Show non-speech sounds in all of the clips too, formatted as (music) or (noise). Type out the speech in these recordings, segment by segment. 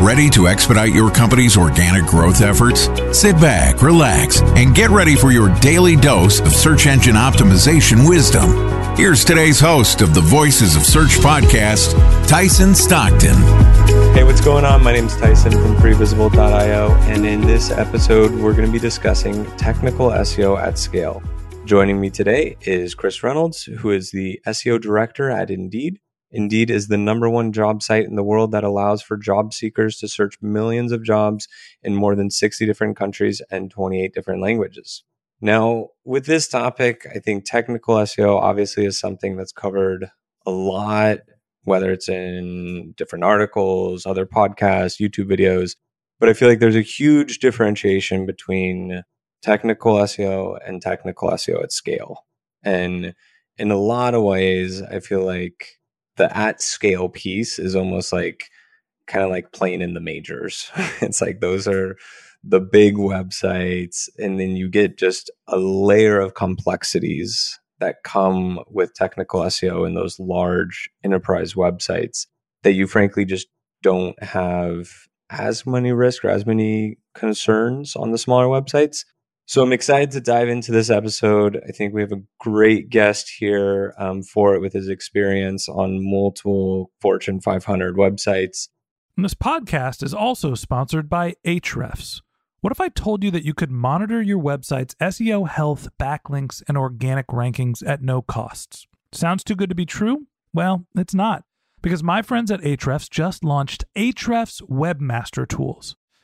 Ready to expedite your company's organic growth efforts? Sit back, relax, and get ready for your daily dose of search engine optimization wisdom. Here's today's host of the Voices of Search podcast, Tyson Stockton. Hey, what's going on? My name is Tyson from previsible.io, and in this episode, we're going to be discussing technical SEO at scale. Joining me today is Chris Reynolds, who is the SEO director at Indeed. Indeed is the number one job site in the world that allows for job seekers to search millions of jobs in more than 60 different countries and 28 different languages. Now, with this topic, I think technical SEO obviously is something that's covered a lot, whether it's in different articles, other podcasts, YouTube videos. But I feel like there's a huge differentiation between technical SEO and technical SEO at scale. And in a lot of ways, I feel like the at scale piece is almost like kind of like playing in the majors. (laughs) it's like those are the big websites, and then you get just a layer of complexities that come with technical SEO in those large enterprise websites that you frankly just don't have as many risks or as many concerns on the smaller websites. So I'm excited to dive into this episode. I think we have a great guest here um, for it with his experience on multiple Fortune 500 websites. And this podcast is also sponsored by Ahrefs. What if I told you that you could monitor your website's SEO health, backlinks, and organic rankings at no costs? Sounds too good to be true? Well, it's not, because my friends at Ahrefs just launched Ahrefs Webmaster Tools.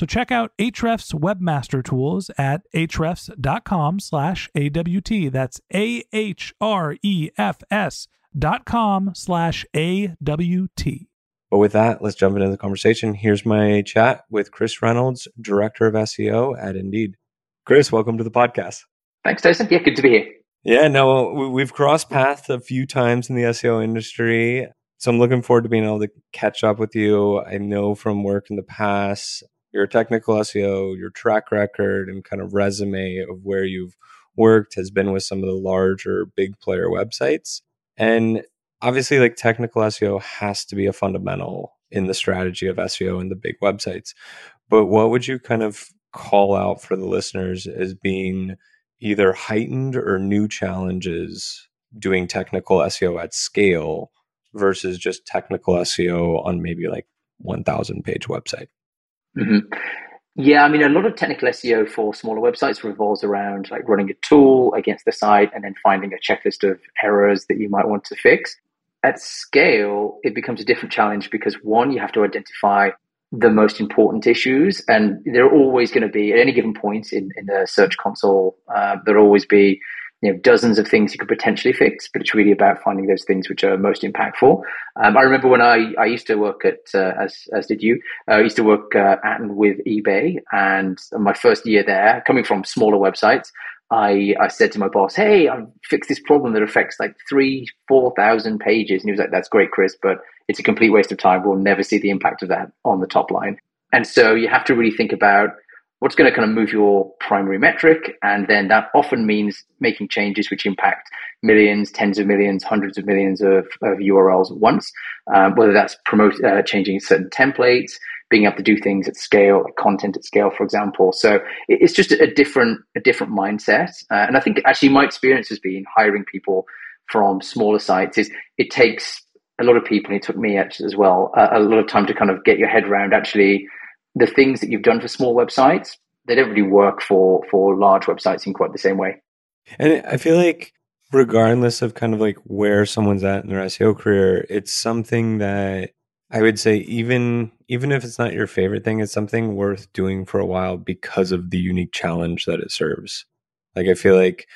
So check out Ahrefs Webmaster Tools at ahrefs.com slash AWT. That's A-H-R-E-F-S dot com slash A-W-T. But with that, let's jump into the conversation. Here's my chat with Chris Reynolds, Director of SEO at Indeed. Chris, welcome to the podcast. Thanks, Tyson. Yeah, good to be here. Yeah, no, we've crossed paths a few times in the SEO industry. So I'm looking forward to being able to catch up with you. I know from work in the past, your technical SEO, your track record, and kind of resume of where you've worked has been with some of the larger big player websites. And obviously, like technical SEO has to be a fundamental in the strategy of SEO and the big websites. But what would you kind of call out for the listeners as being either heightened or new challenges doing technical SEO at scale versus just technical SEO on maybe like 1000 page website? Mm-hmm. Yeah, I mean, a lot of technical SEO for smaller websites revolves around like running a tool against the site and then finding a checklist of errors that you might want to fix. At scale, it becomes a different challenge because one, you have to identify the most important issues, and there are always going to be at any given point in, in the Search Console, uh, there'll always be you know dozens of things you could potentially fix, but it's really about finding those things which are most impactful. Um, I remember when I, I used to work at uh, as as did you, uh, I used to work uh, at and with eBay, and my first year there, coming from smaller websites, I I said to my boss, "Hey, I fixed this problem that affects like three four thousand pages," and he was like, "That's great, Chris, but it's a complete waste of time. We'll never see the impact of that on the top line." And so you have to really think about what's going to kind of move your primary metric. And then that often means making changes which impact millions, tens of millions, hundreds of millions of, of URLs at once, um, whether that's promote, uh, changing certain templates, being able to do things at scale, like content at scale, for example. So it's just a different, a different mindset. Uh, and I think actually my experience has been hiring people from smaller sites is it takes a lot of people, and it took me as well, uh, a lot of time to kind of get your head around actually the things that you've done for small websites. They don't really work for for large websites in quite the same way. And I feel like regardless of kind of like where someone's at in their SEO career, it's something that I would say even even if it's not your favorite thing, it's something worth doing for a while because of the unique challenge that it serves. Like I feel like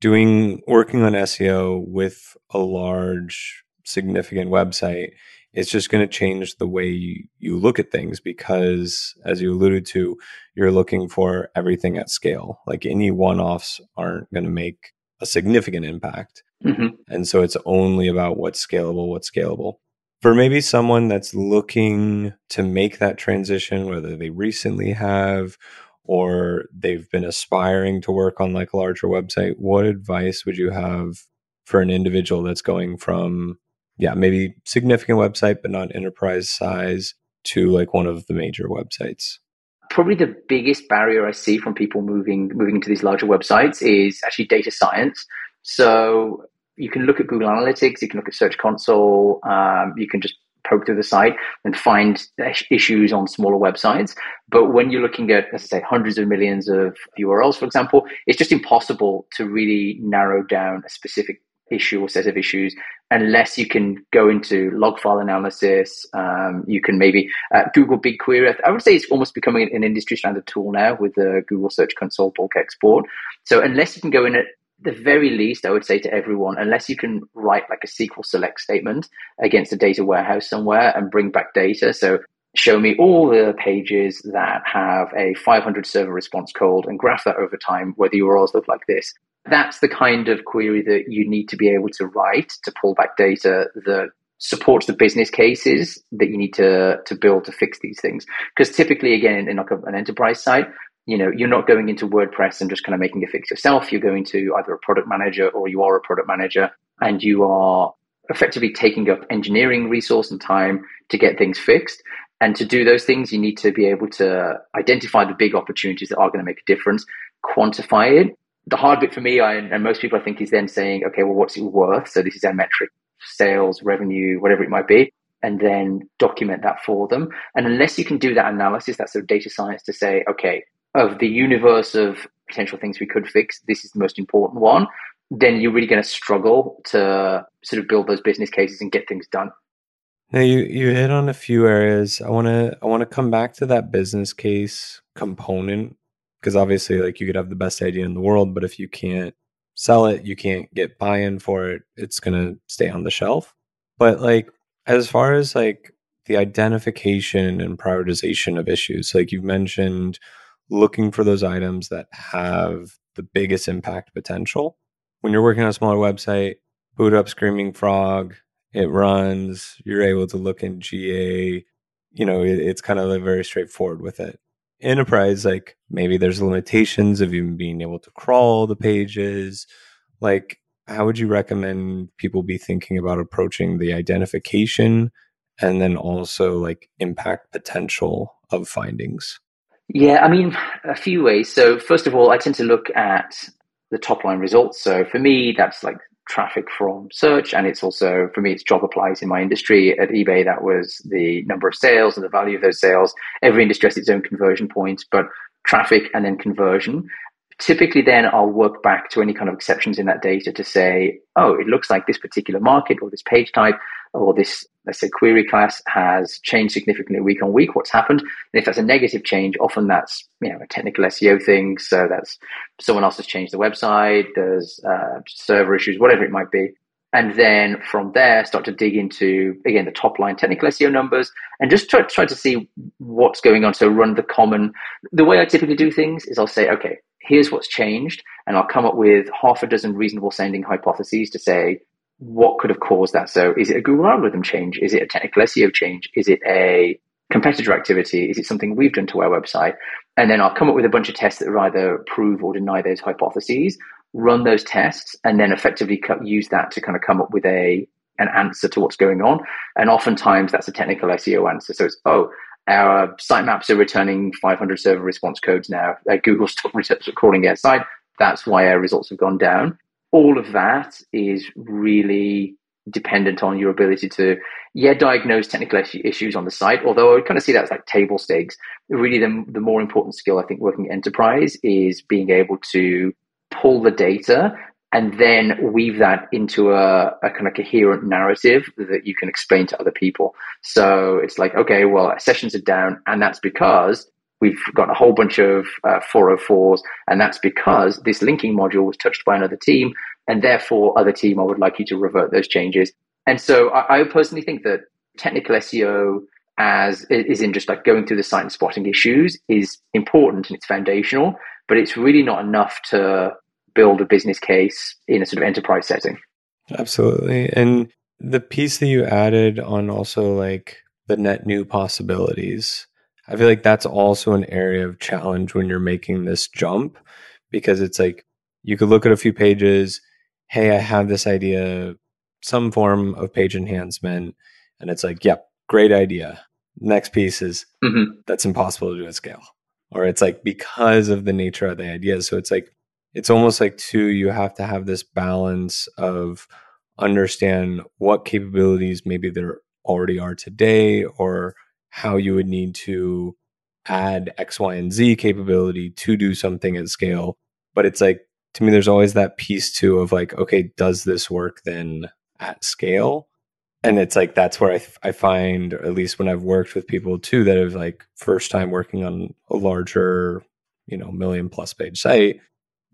doing working on SEO with a large significant website, it's just going to change the way you, you look at things because, as you alluded to, you're looking for everything at scale. Like any one offs aren't going to make a significant impact. Mm-hmm. And so it's only about what's scalable, what's scalable. For maybe someone that's looking to make that transition, whether they recently have or they've been aspiring to work on like a larger website, what advice would you have for an individual that's going from yeah, maybe significant website, but not enterprise size to like one of the major websites? Probably the biggest barrier I see from people moving moving into these larger websites is actually data science. So you can look at Google Analytics, you can look at Search Console, um, you can just poke through the site and find issues on smaller websites. But when you're looking at, as I say, hundreds of millions of URLs, for example, it's just impossible to really narrow down a specific issue or set of issues unless you can go into log file analysis. Um, you can maybe uh, Google BigQuery. I would say it's almost becoming an industry standard tool now with the Google Search Console bulk export. So unless you can go in at the very least, I would say to everyone, unless you can write like a SQL select statement against a data warehouse somewhere and bring back data. So show me all the pages that have a 500 server response code and graph that over time where the URLs look like this that's the kind of query that you need to be able to write to pull back data that supports the business cases that you need to to build to fix these things. Because typically, again, in like an enterprise site, you know, you're not going into WordPress and just kind of making a fix yourself. You're going to either a product manager or you are a product manager, and you are effectively taking up engineering resource and time to get things fixed. And to do those things, you need to be able to identify the big opportunities that are going to make a difference, quantify it, the hard bit for me, I, and most people I think, is then saying, okay, well, what's it worth? So this is our metric, sales, revenue, whatever it might be, and then document that for them. And unless you can do that analysis, that's sort of data science to say, okay, of the universe of potential things we could fix, this is the most important one. Then you're really going to struggle to sort of build those business cases and get things done. Now you you hit on a few areas. I want to I want to come back to that business case component because obviously like you could have the best idea in the world but if you can't sell it you can't get buy-in for it it's going to stay on the shelf. But like as far as like the identification and prioritization of issues like you've mentioned looking for those items that have the biggest impact potential. When you're working on a smaller website boot up screaming frog it runs you're able to look in ga you know it, it's kind of like very straightforward with it enterprise, like maybe there's limitations of even being able to crawl the pages. Like, how would you recommend people be thinking about approaching the identification and then also like impact potential of findings? Yeah, I mean, a few ways. So, first of all, I tend to look at the top line results. So, for me, that's like traffic from search and it's also for me it's job applies in my industry. At ebay that was the number of sales and the value of those sales. Every industry has its own conversion points but traffic and then conversion. Typically then i'll work back to any kind of exceptions in that data to say oh it looks like this particular market or this page type or this, let's say, query class has changed significantly week on week. What's happened? And if that's a negative change, often that's you know a technical SEO thing. So that's someone else has changed the website. There's uh, server issues, whatever it might be. And then from there, start to dig into again the top line technical SEO numbers and just try, try to see what's going on. So run the common. The way I typically do things is I'll say, okay, here's what's changed, and I'll come up with half a dozen reasonable sounding hypotheses to say what could have caused that? So is it a Google algorithm change? Is it a technical SEO change? Is it a competitor activity? Is it something we've done to our website? And then I'll come up with a bunch of tests that either prove or deny those hypotheses, run those tests, and then effectively use that to kind of come up with a an answer to what's going on. And oftentimes that's a technical SEO answer. So it's, oh, our sitemaps are returning 500 server response codes now. Uh, Google (laughs) stopped crawling our site. That's why our results have gone down. All of that is really dependent on your ability to, yeah, diagnose technical issues on the site. Although I would kind of see that as like table stakes. Really, the, the more important skill I think working enterprise is being able to pull the data and then weave that into a, a, kind of coherent narrative that you can explain to other people. So it's like, okay, well, sessions are down, and that's because we've got a whole bunch of uh, 404s, and that's because this linking module was touched by another team, and therefore, other team, I would like you to revert those changes. And so I, I personally think that technical SEO as is in just like going through the site and spotting issues is important and it's foundational, but it's really not enough to build a business case in a sort of enterprise setting. Absolutely. And the piece that you added on also like the net new possibilities, I feel like that's also an area of challenge when you're making this jump because it's like you could look at a few pages, hey, I have this idea, some form of page enhancement, and it's like, yep, great idea. Next piece is mm-hmm. that's impossible to do at scale. Or it's like because of the nature of the idea. So it's like it's almost like two, you have to have this balance of understand what capabilities maybe there already are today or how you would need to add x y and z capability to do something at scale but it's like to me there's always that piece too of like okay does this work then at scale and it's like that's where I, I find at least when i've worked with people too that have like first time working on a larger you know million plus page site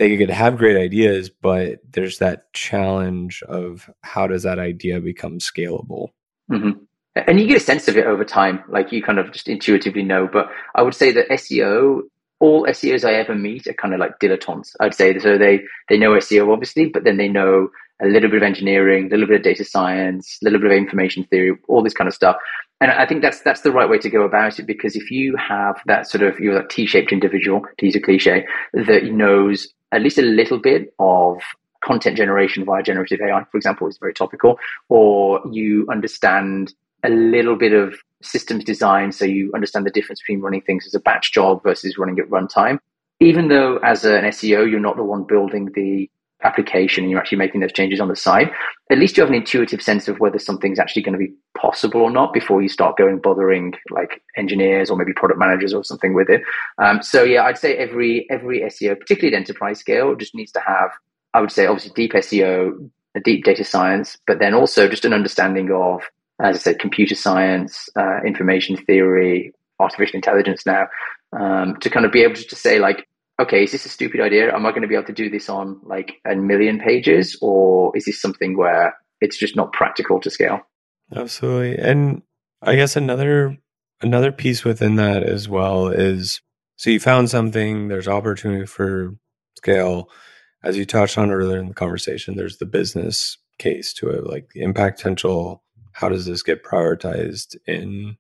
they could have great ideas, but there's that challenge of how does that idea become scalable? Mm-hmm. And you get a sense of it over time, like you kind of just intuitively know. But I would say that SEO, all SEOs I ever meet are kind of like dilettantes. I'd say so they they know SEO obviously, but then they know a little bit of engineering, a little bit of data science, a little bit of information theory, all this kind of stuff. And I think that's that's the right way to go about it because if you have that sort of you're that T-shaped individual, to use a cliche, that knows at least a little bit of content generation via generative AI, for example, is very topical, or you understand a little bit of systems design, so you understand the difference between running things as a batch job versus running at runtime. Even though as an SEO, you're not the one building the application and you're actually making those changes on the side, at least you have an intuitive sense of whether something's actually going to be possible or not before you start going bothering like engineers or maybe product managers or something with it. Um, so yeah, I'd say every every SEO, particularly at enterprise scale, just needs to have, I would say, obviously deep SEO, a deep data science, but then also just an understanding of, as I said, computer science, uh, information theory, artificial intelligence now, um, to kind of be able to say like, okay, is this a stupid idea? Am I going to be able to do this on like a million pages, or is this something where it's just not practical to scale? Absolutely, and I guess another another piece within that as well is so you found something. There's opportunity for scale, as you touched on earlier in the conversation. There's the business case to it, like the impact potential. How does this get prioritized in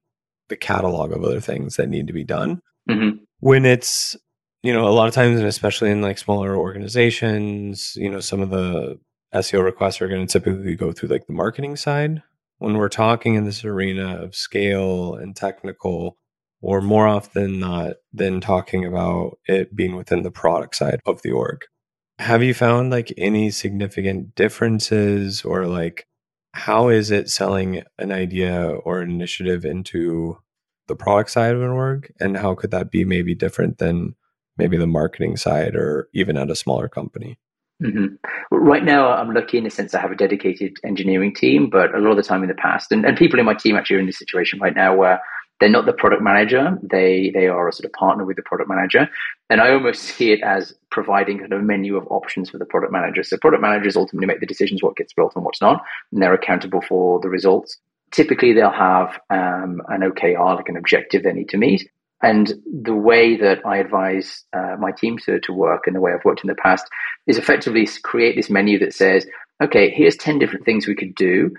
the catalog of other things that need to be done? Mm-hmm. When it's you know, a lot of times, and especially in like smaller organizations, you know, some of the SEO requests are going to typically go through like the marketing side. When we're talking in this arena of scale and technical, or more often not than talking about it being within the product side of the org. Have you found like any significant differences or like how is it selling an idea or an initiative into the product side of an org? And how could that be maybe different than maybe the marketing side or even at a smaller company? Mm-hmm. Right now, I'm lucky in the sense I have a dedicated engineering team, but a lot of the time in the past, and, and people in my team actually are in this situation right now where they're not the product manager; they they are a sort of partner with the product manager, and I almost see it as providing kind of a menu of options for the product manager. So product managers ultimately make the decisions what gets built and what's not, and they're accountable for the results. Typically, they'll have um, an OKR, like an objective they need to meet, and the way that I advise uh, my team to, to work and the way I've worked in the past is effectively create this menu that says, okay, here's 10 different things we could do.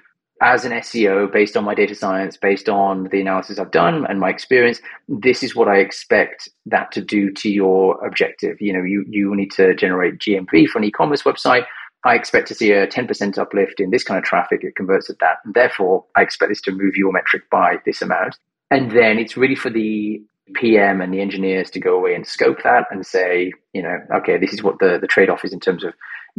As an SEO, based on my data science, based on the analysis I've done and my experience, this is what I expect that to do to your objective. You know, you, you need to generate GMV for an e-commerce website. I expect to see a 10% uplift in this kind of traffic. It converts at that. And therefore, I expect this to move your metric by this amount. And then it's really for the PM and the engineers to go away and scope that and say, you know, okay, this is what the, the trade off is in terms of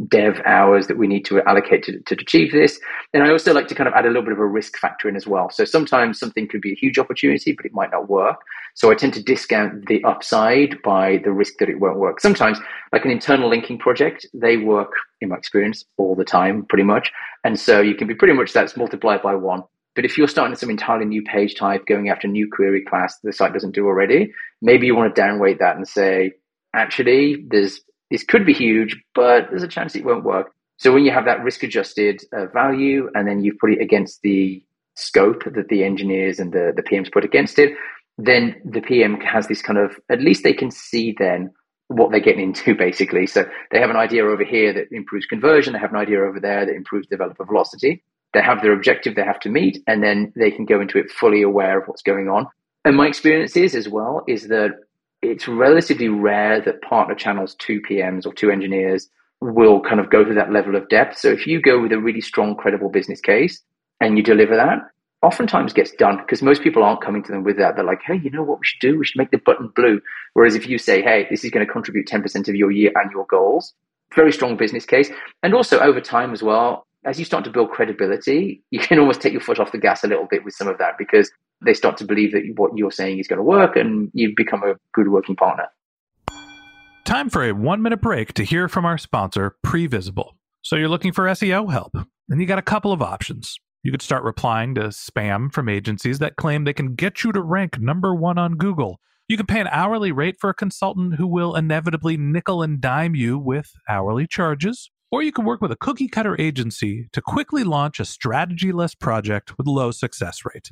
dev hours that we need to allocate to, to achieve this. And I also like to kind of add a little bit of a risk factor in as well. So sometimes something could be a huge opportunity, but it might not work. So I tend to discount the upside by the risk that it won't work. Sometimes, like an internal linking project, they work, in my experience, all the time, pretty much. And so you can be pretty much that's multiplied by one. But if you're starting some entirely new page type, going after a new query class the site doesn't do already, maybe you want to downweight that and say, actually, there's this could be huge, but there's a chance it won't work. So when you have that risk adjusted uh, value and then you put it against the scope that the engineers and the, the PMs put against it, then the PM has this kind of, at least they can see then what they're getting into (laughs) basically. So they have an idea over here that improves conversion. They have an idea over there that improves developer velocity. They have their objective they have to meet, and then they can go into it fully aware of what's going on. And my experience is as well is that it's relatively rare that partner channels, two PMs or two engineers, will kind of go to that level of depth. So if you go with a really strong, credible business case and you deliver that, oftentimes gets done because most people aren't coming to them with that. They're like, hey, you know what we should do? We should make the button blue. Whereas if you say, hey, this is going to contribute 10% of your year annual goals, very strong business case. And also over time as well, as you start to build credibility, you can almost take your foot off the gas a little bit with some of that because they start to believe that what you're saying is going to work and you become a good working partner. Time for a one minute break to hear from our sponsor, Previsible. So you're looking for SEO help, and you got a couple of options. You could start replying to spam from agencies that claim they can get you to rank number one on Google. You can pay an hourly rate for a consultant who will inevitably nickel and dime you with hourly charges. Or you can work with a cookie cutter agency to quickly launch a strategy less project with low success rate.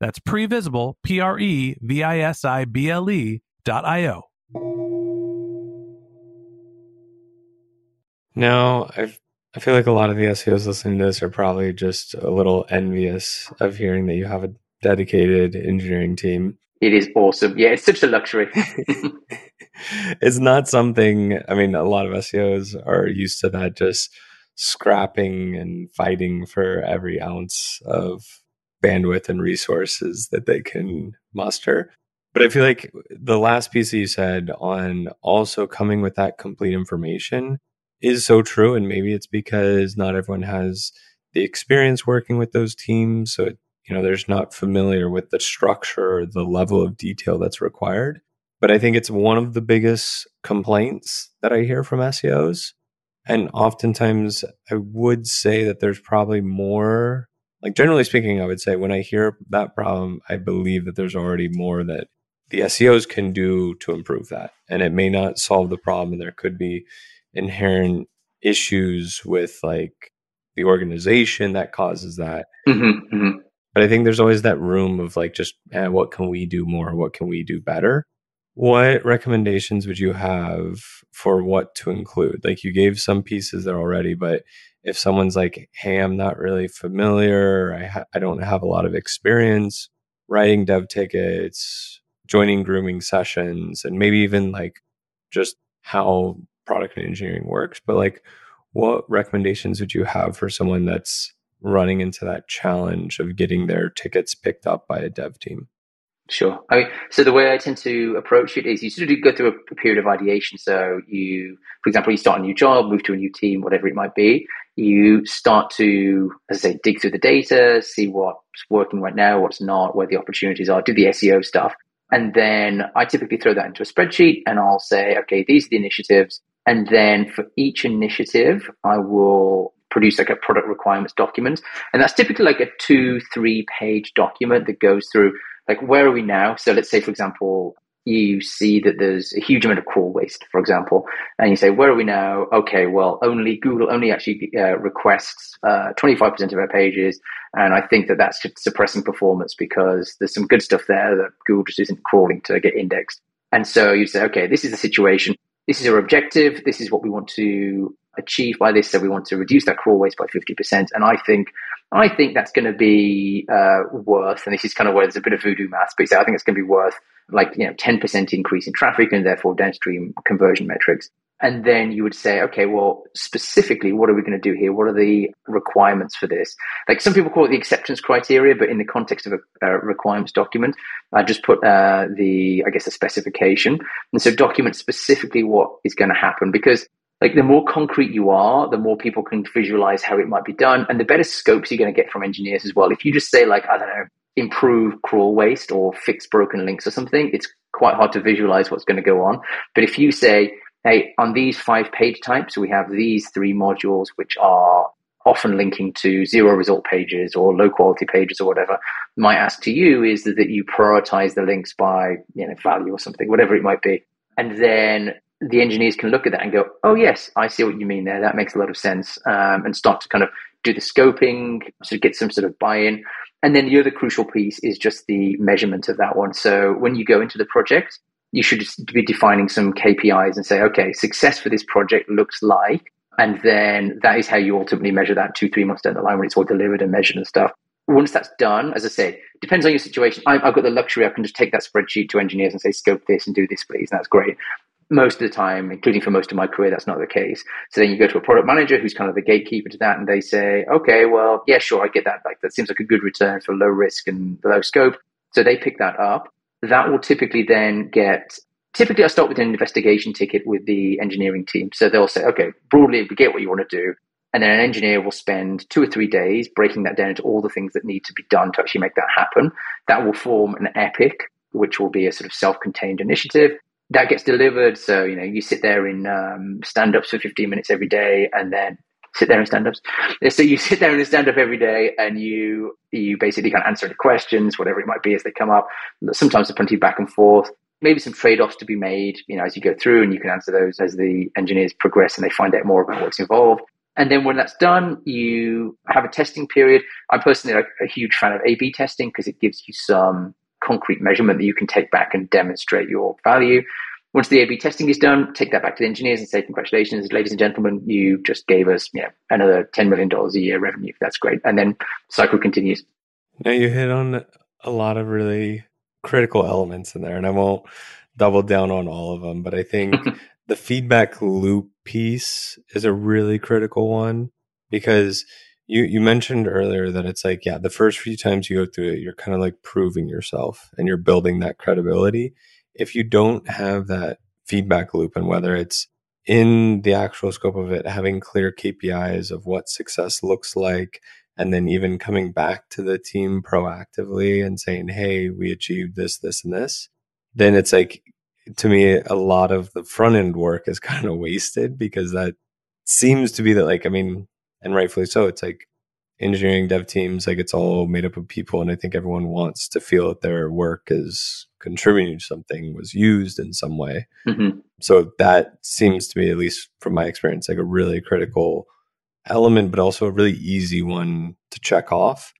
that's previsible, P R E V I S I B L E dot I O. Now, i I feel like a lot of the SEOs listening to this are probably just a little envious of hearing that you have a dedicated engineering team. It is awesome. Yeah, it's such a luxury. (laughs) (laughs) it's not something, I mean, a lot of SEOs are used to that, just scrapping and fighting for every ounce of bandwidth and resources that they can muster. But I feel like the last piece that you said on also coming with that complete information is so true. And maybe it's because not everyone has the experience working with those teams. So, you know, there's not familiar with the structure or the level of detail that's required. But I think it's one of the biggest complaints that I hear from SEOs. And oftentimes I would say that there's probably more like generally speaking, I would say when I hear that problem, I believe that there's already more that the SEOs can do to improve that. And it may not solve the problem. And there could be inherent issues with like the organization that causes that. Mm-hmm, mm-hmm. But I think there's always that room of like, just eh, what can we do more? What can we do better? What recommendations would you have for what to include? Like you gave some pieces there already, but if someone's like, "Hey, I'm not really familiar. I ha- I don't have a lot of experience writing dev tickets, joining grooming sessions, and maybe even like just how product and engineering works." But like, what recommendations would you have for someone that's running into that challenge of getting their tickets picked up by a dev team? Sure. I mean, so the way I tend to approach it is you sort of go through a, period of ideation. So you, for example, you start a new job, move to a new team, whatever it might be. You start to, as I say, dig through the data, see what's working right now, what's not, where the opportunities are, do the SEO stuff. And then I typically throw that into a spreadsheet and I'll say, okay, these are the initiatives. And then for each initiative, I will produce like a product requirements document. And that's typically like a two, three page document that goes through like where are we now? So let's say, for example, you see that there's a huge amount of crawl waste, for example, and you say, where are we now? Okay, well, only Google only actually uh, requests uh, 25% of our pages. And I think that that's just suppressing performance because there's some good stuff there that Google just isn't crawling to get indexed. And so you say, okay, this is the situation. This is our objective. This is what we want to achieve by this. So we want to reduce that crawl waste by 50%. And I think I think that's going to be uh, worth, and this is kind of where there's a bit of voodoo math, but I think it's going to be worth like you know 10% increase in traffic and therefore downstream conversion metrics. And then you would say, okay, well, specifically, what are we going to do here? What are the requirements for this? Like some people call it the acceptance criteria, but in the context of a, a requirements document, I just put uh, the, I guess, a specification. And so document specifically what is going to happen because like the more concrete you are, the more people can visualize how it might be done, and the better scopes you're going to get from engineers as well. If you just say like I don't know, improve crawl waste or fix broken links or something, it's quite hard to visualize what's going to go on. But if you say, hey, on these five page types, we have these three modules which are often linking to zero result pages or low quality pages or whatever. My ask to you is that, you prioritize the links by you know value or something, whatever it might be. And then the engineers can look at that and go, oh, yes, I see what you mean there. That makes a lot of sense. Um, and start to kind of do the scoping, so get some sort of buy in. And then the other crucial piece is just the measurement of that one. So when you go into the project, you should be defining some KPIs and say, okay, success for this project looks like, and then that is how you ultimately measure that two, three months down the line when it's all delivered and measured and stuff. Once that's done, as I say, depends on your situation. I, have got the luxury; I can just take that spreadsheet to engineers and say, "Scope this and do this, please." And that's great most of the time, including for most of my career, that's not the case. So then you go to a product manager who's kind of the gatekeeper to that, and they say, okay, well, yeah, sure, I get that. Like that seems like a good return for low risk and low scope. So they pick that up. That will typically then get. Typically, I start with an investigation ticket with the engineering team. So they'll say, okay, broadly, we get what you want to do. And then an engineer will spend two or three days breaking that down into all the things that need to be done to actually make that happen. That will form an epic, which will be a sort of self contained initiative that gets delivered. So, you know, you sit there in um, stand ups for 15 minutes every day and then sit there in stand ups. So you sit there in a stand up every day and you, you basically kind of answer the questions, whatever it might be as they come up. Sometimes there's plenty back and forth. Maybe some trade offs to be made, you know, as you go through and you can answer those as the engineers progress and they find out more about what's involved. And then when that's done, you have a testing period. I'm personally a, a huge fan of A B testing because it gives you some concrete measurement that you can take back and demonstrate your value. Once the A/B testing is done, take that back to the engineers and say, "Congratulations, ladies and gentlemen, you just gave us you know, another ten million dollars a year revenue. That's great." And then cycle continues. Now you hit on a lot of really critical elements in there, and I won't double down on all of them, but I think (laughs) the feedback loop piece is a really critical one because you you mentioned earlier that it's like yeah the first few times you go through it you're kind of like proving yourself and you're building that credibility. If you don't have that feedback loop and whether it's in the actual scope of it having clear KPIs of what success looks like and then even coming back to the team proactively and saying hey we achieved this this and this then it's like to me a lot of the front end work is (laughs) kind of wasted because that seems to be that like i mean and rightfully so. It's like engineering dev teams, like it's all made up of people, and I think everyone wants to feel that their work is contributing to something, was used in some way. Mm-hmm. So that seems to me, at least from my experience, like a really critical element, but also a really easy one to check off.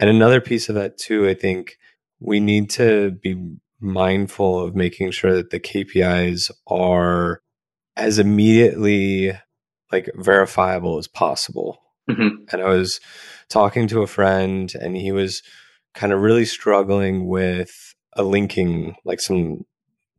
And another piece of that too, I think we need to be mindful of making sure that the KPIs are as immediately like verifiable as possible. Mm-hmm. And I was talking to a friend, and he was kind of really struggling with a linking, like some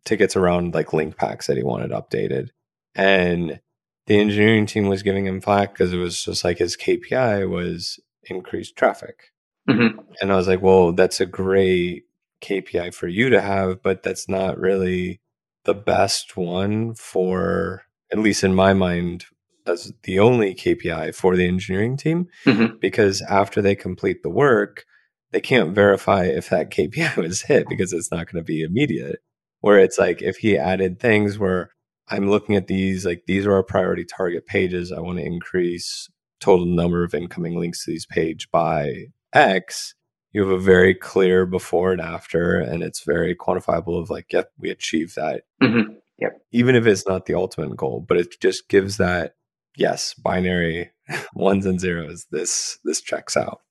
tickets around like link packs that he wanted updated. And the engineering team was giving him flack because it was just like his KPI was increased traffic. Mm-hmm. And I was like, well, that's a great KPI for you to have, but that's not really the best one for, at least in my mind, as the only KPI for the engineering team. Mm-hmm. Because after they complete the work, they can't verify if that KPI (laughs) was hit because it's not going to be immediate. Where it's like if he added things where I'm looking at these, like these are our priority target pages. I want to increase total number of incoming links to these page by X. You have a very clear before and after, and it's very quantifiable of like, yep, we achieved that. Mm-hmm. Yep. Even if it's not the ultimate goal, but it just gives that yes, binary (laughs) ones and zeros. This this checks out.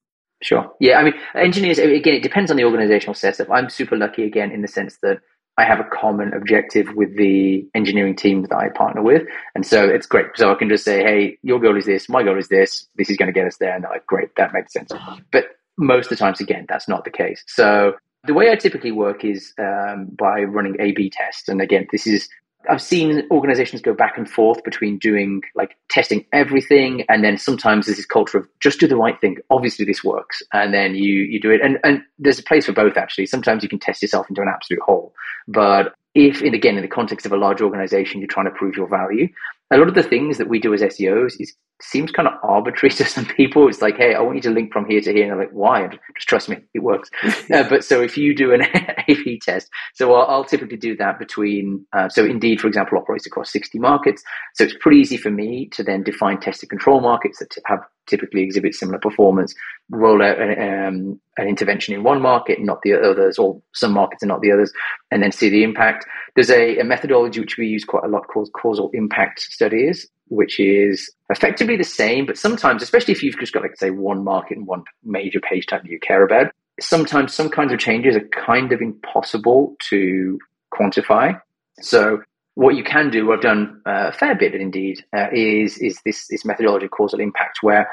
Sure. Yeah. I mean, engineers again. It depends on the organizational setup. I'm super lucky again in the sense that I have a common objective with the engineering team that I partner with. And so it's great. So I can just say, hey, your goal is this, my goal is this, this is going to get us there. And they're like, great, that makes sense. But most of the times, again, that's not the case. So the way I typically work is um, by running A B tests. And again, this is I've seen organizations go back and forth between doing like testing everything and then sometimes there's this culture of just do the right thing. Obviously this works. And then you you do it. And and there's a place for both actually. Sometimes you can test yourself into an absolute hole. But if and again in the context of a large organization you're trying to prove your value, a lot of the things that we do as SEOs is seems kind of arbitrary (laughs) to some people. It's like, hey, I want you to link from here to here, and they're like, why? Just trust me, it works. (laughs) uh, but so if you do an (laughs) A/B test, so I'll, I'll typically do that between. Uh, so Indeed, for example, operates across sixty markets, so it's pretty easy for me to then define tested control markets that have typically exhibit similar performance, roll out an, um, an intervention in one market, not the others, or some markets and not the others, and then see the impact. There's a, a methodology which we use quite a lot called causal impact studies, which is effectively the same, but sometimes, especially if you've just got, like, say, one market and one major page type that you care about, sometimes some kinds of changes are kind of impossible to quantify. So what you can do, I've done a fair bit indeed, uh, is is this this methodology of causal impact where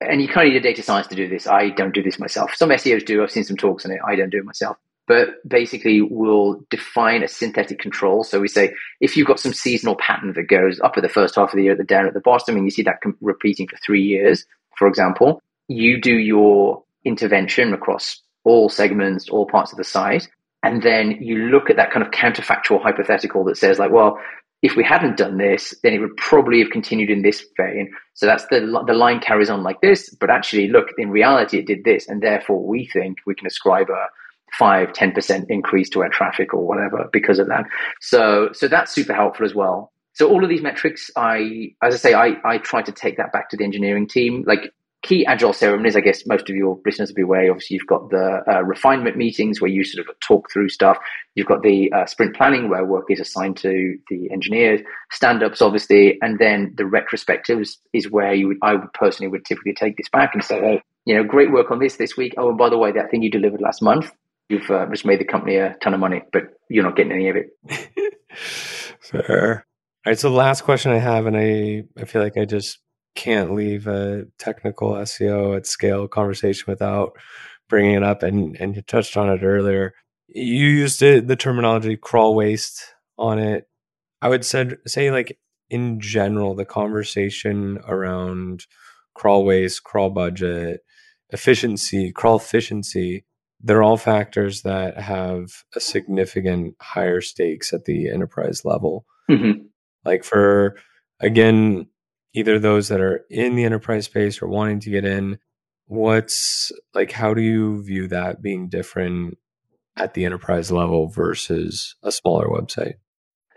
and you kind of need a data science to do this. I don't do this myself. Some SEOs do. I've seen some talks on it. I don't do it myself. But basically, we'll define a synthetic control. So we say if you've got some seasonal pattern that goes up at the first half of the year, the down at the bottom, and you see that repeating for three years, for example, you do your intervention across all segments, all parts of the site, and then you look at that kind of counterfactual hypothetical that says, like, well, if we hadn't done this, then it would probably have continued in this vein. So that's the the line carries on like this, but actually, look, in reality, it did this, and therefore we think we can ascribe a 5 10% increase to our traffic or whatever because of that. So so that's super helpful as well. So all of these metrics i as i say i i try to take that back to the engineering team. Like key agile ceremonies, I guess most of your listeners will be aware. Obviously, you've got the uh, refinement meetings where you sort of talk through stuff. You've got the uh, sprint planning where work is assigned to the engineers. Stand ups, obviously, and then the retrospectives is where you would, I would personally would typically take this back and say, "Oh, you know, great work on this this week. Oh, and by the way, that thing you delivered last month, you've uh, just made the company a ton of money, but you're not getting any of it." (laughs) Fair. All right. So the last question I have, and I I feel like I just can't leave a technical SEO at scale conversation without bringing it up. And and you touched on it earlier. You used it, the terminology crawl waste on it. I would said say like in general, the conversation around crawl waste, crawl budget, efficiency, crawl efficiency, they're all factors that have a significant higher stakes at the enterprise level. Mm-hmm. Like for again, either those that are in the enterprise space or wanting to get in what's like how do you view that being different at the enterprise level versus a smaller website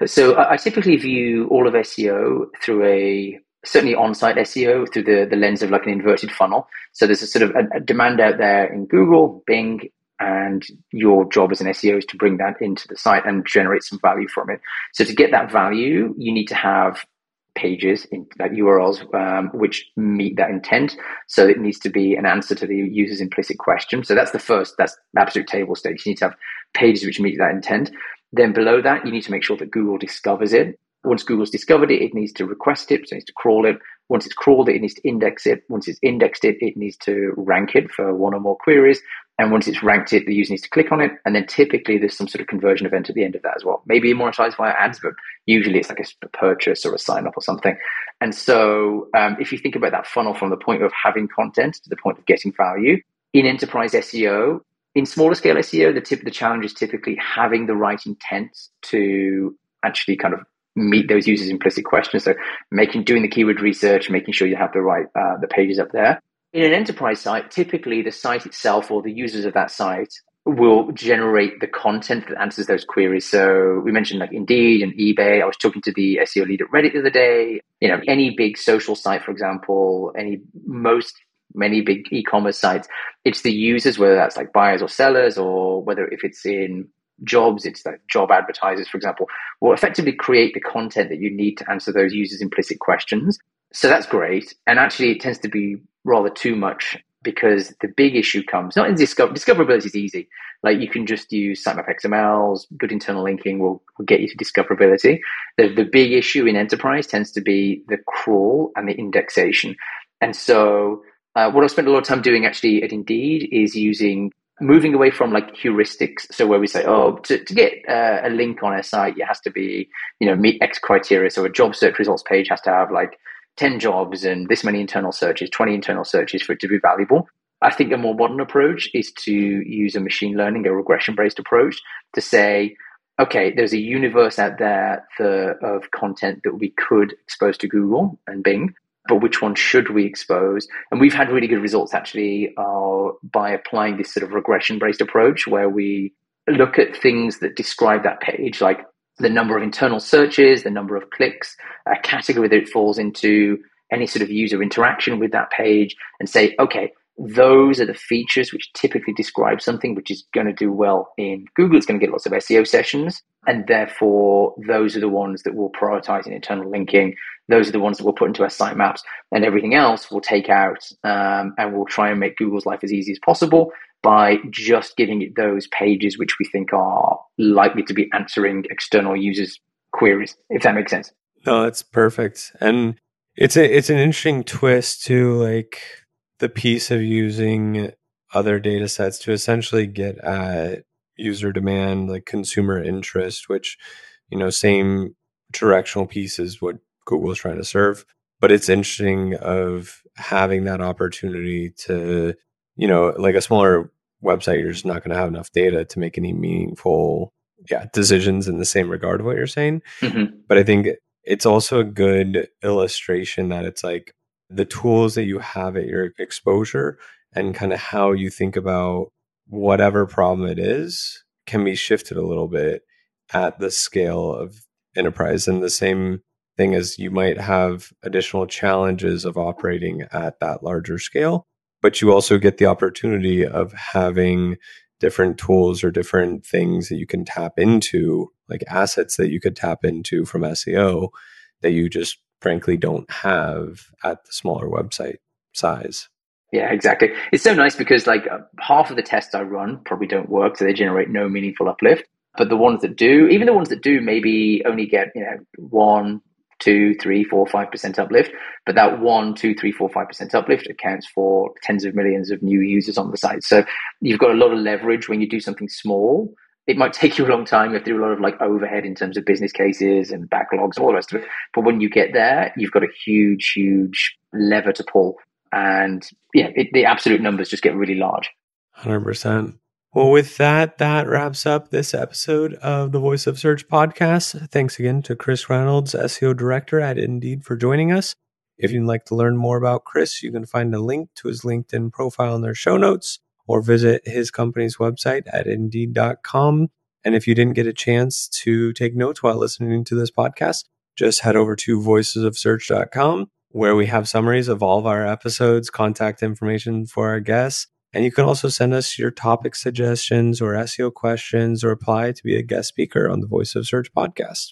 so i typically view all of seo through a certainly on-site seo through the, the lens of like an inverted funnel so there's a sort of a, a demand out there in google bing and your job as an SEO is to bring that into the site and generate some value from it. So to get that value, you need to have pages in that URLs um, which meet that intent. So it needs to be an answer to the user's implicit question. So that's the first, that's absolute table stakes. You need to have pages which meet that intent. Then below that, you need to make sure that Google discovers it. Once Google's discovered it, it needs to request it, so it needs to crawl it. Once it's crawled it, it needs to index it. Once it's indexed it, it needs to rank it for one or more queries. And once it's ranked it, the user needs to click on it. And then typically there's some sort of conversion event at the end of that as well. Maybe monetized via ads, but usually it's like a, purchase or a sign up or something. And so um, if you think about that funnel from the point of having content to the point of getting value in enterprise SEO, In smaller scale SEO, the tip the challenge is typically having the right intent to actually kind of meet those users' implicit questions. So making doing the keyword research, making sure you have the right uh, the pages up there. In an enterprise site, typically the site itself or the users of that site will generate the content that answers those queries. So we mentioned like Indeed and eBay. I was talking to the SEO lead at Reddit the other day. You know, any big social site, for example, any most many big e-commerce sites, it's the users, whether that's like buyers or sellers, or whether if it's in jobs, it's like job advertisers, for example, will effectively create the content that you need to answer those users' implicit questions. So that's great. And actually, it tends to be rather too much because the big issue comes not in discover discoverability is easy. Like you can just use sitemap XMLs, good internal linking will, will get you to discoverability. The, the big issue in enterprise tends to be the crawl and the indexation. And so uh, what I've spent a lot of time doing actually at Indeed is using moving away from like heuristics. So where we say, oh, to, to get uh, a link on a site, it has to be, you know, meet X criteria. So a job search results page has to have like 10 jobs and this many internal searches, 20 internal searches for it to be valuable. I think a more modern approach is to use a machine learning, a regression based approach to say, okay, there's a universe out there for, of content that we could expose to Google and Bing but which one should we expose? And we've had really good results actually uh, by applying this sort of regression based approach where we look at things that describe that page, like the number of internal searches, the number of clicks, a category that it falls into, any sort of user interaction with that page, and say, okay, those are the features which typically describe something which is going to do well in Google. It's going to get lots of SEO sessions. And therefore, those are the ones that we'll prioritize in internal linking. Those are the ones that we'll put into our sitemaps. And everything else we'll take out um, and we'll try and make Google's life as easy as possible by just giving it those pages which we think are likely to be answering external users' queries, if that makes sense. No, that's perfect. And it's a it's an interesting twist to like the piece of using other data sets to essentially get at user demand, like consumer interest, which, you know, same directional piece is what Google is trying to serve. But it's interesting of having that opportunity to, you know, like a smaller website, you're just not going to have enough data to make any meaningful, yeah, decisions in the same regard of what you're saying. Mm-hmm. But I think it's also a good illustration that it's like the tools that you have at your exposure and kind of how you think about whatever problem it is can be shifted a little bit at the scale of enterprise. And the same thing as you might have additional challenges of operating at that larger scale but you also get the opportunity of having different tools or different things that you can tap into like assets that you could tap into from SEO that you just frankly don't have at the smaller website size. Yeah, exactly. It's so nice because like uh, half of the tests I run probably don't work, so they generate no meaningful uplift. But the ones that do, even the ones that do, maybe only get you know one, two, three, four, five percent uplift. But that one, two, three, four, five percent uplift accounts for tens of millions of new users on the site. So you've got a lot of leverage when you do something small it might take (laughs) you a long time. You have to do a lot of like overhead in terms of business cases and backlogs and all the rest of it. But when you get there, you've got a huge, huge lever to pull. And yeah, it, the absolute numbers just get really large. 100%. Well, with that, that wraps up this episode of the Voice of Search podcast. Thanks again to Chris Reynolds, SEO director at Indeed, for joining us. If you'd like to learn more about Chris, you can find a link to his LinkedIn profile in their show notes or visit his company's website at indeed.com. And if you didn't get a chance to take notes while listening to this podcast, just head over to voicesofsearch.com where we have summaries of all of our episodes, contact information for our guests. And you can also send us your topic suggestions or SEO questions or apply to be a guest speaker on the Voice of Search podcast.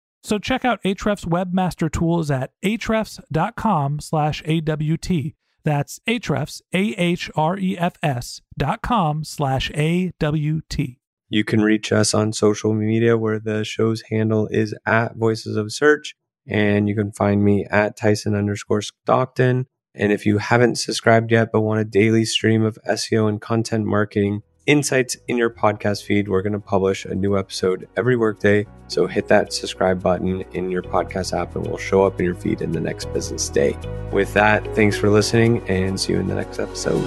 So check out Ahrefs Webmaster Tools at ahrefs.com slash AWT. That's Ahrefs, A-H-R-E-F-S dot com slash A-W-T. You can reach us on social media where the show's handle is at Voices of Search. And you can find me at Tyson underscore Stockton. And if you haven't subscribed yet, but want a daily stream of SEO and content marketing insights in your podcast feed, we're going to publish a new episode every workday. So hit that subscribe button in your podcast app and we'll show up in your feed in the next business day. With that, thanks for listening and see you in the next episode.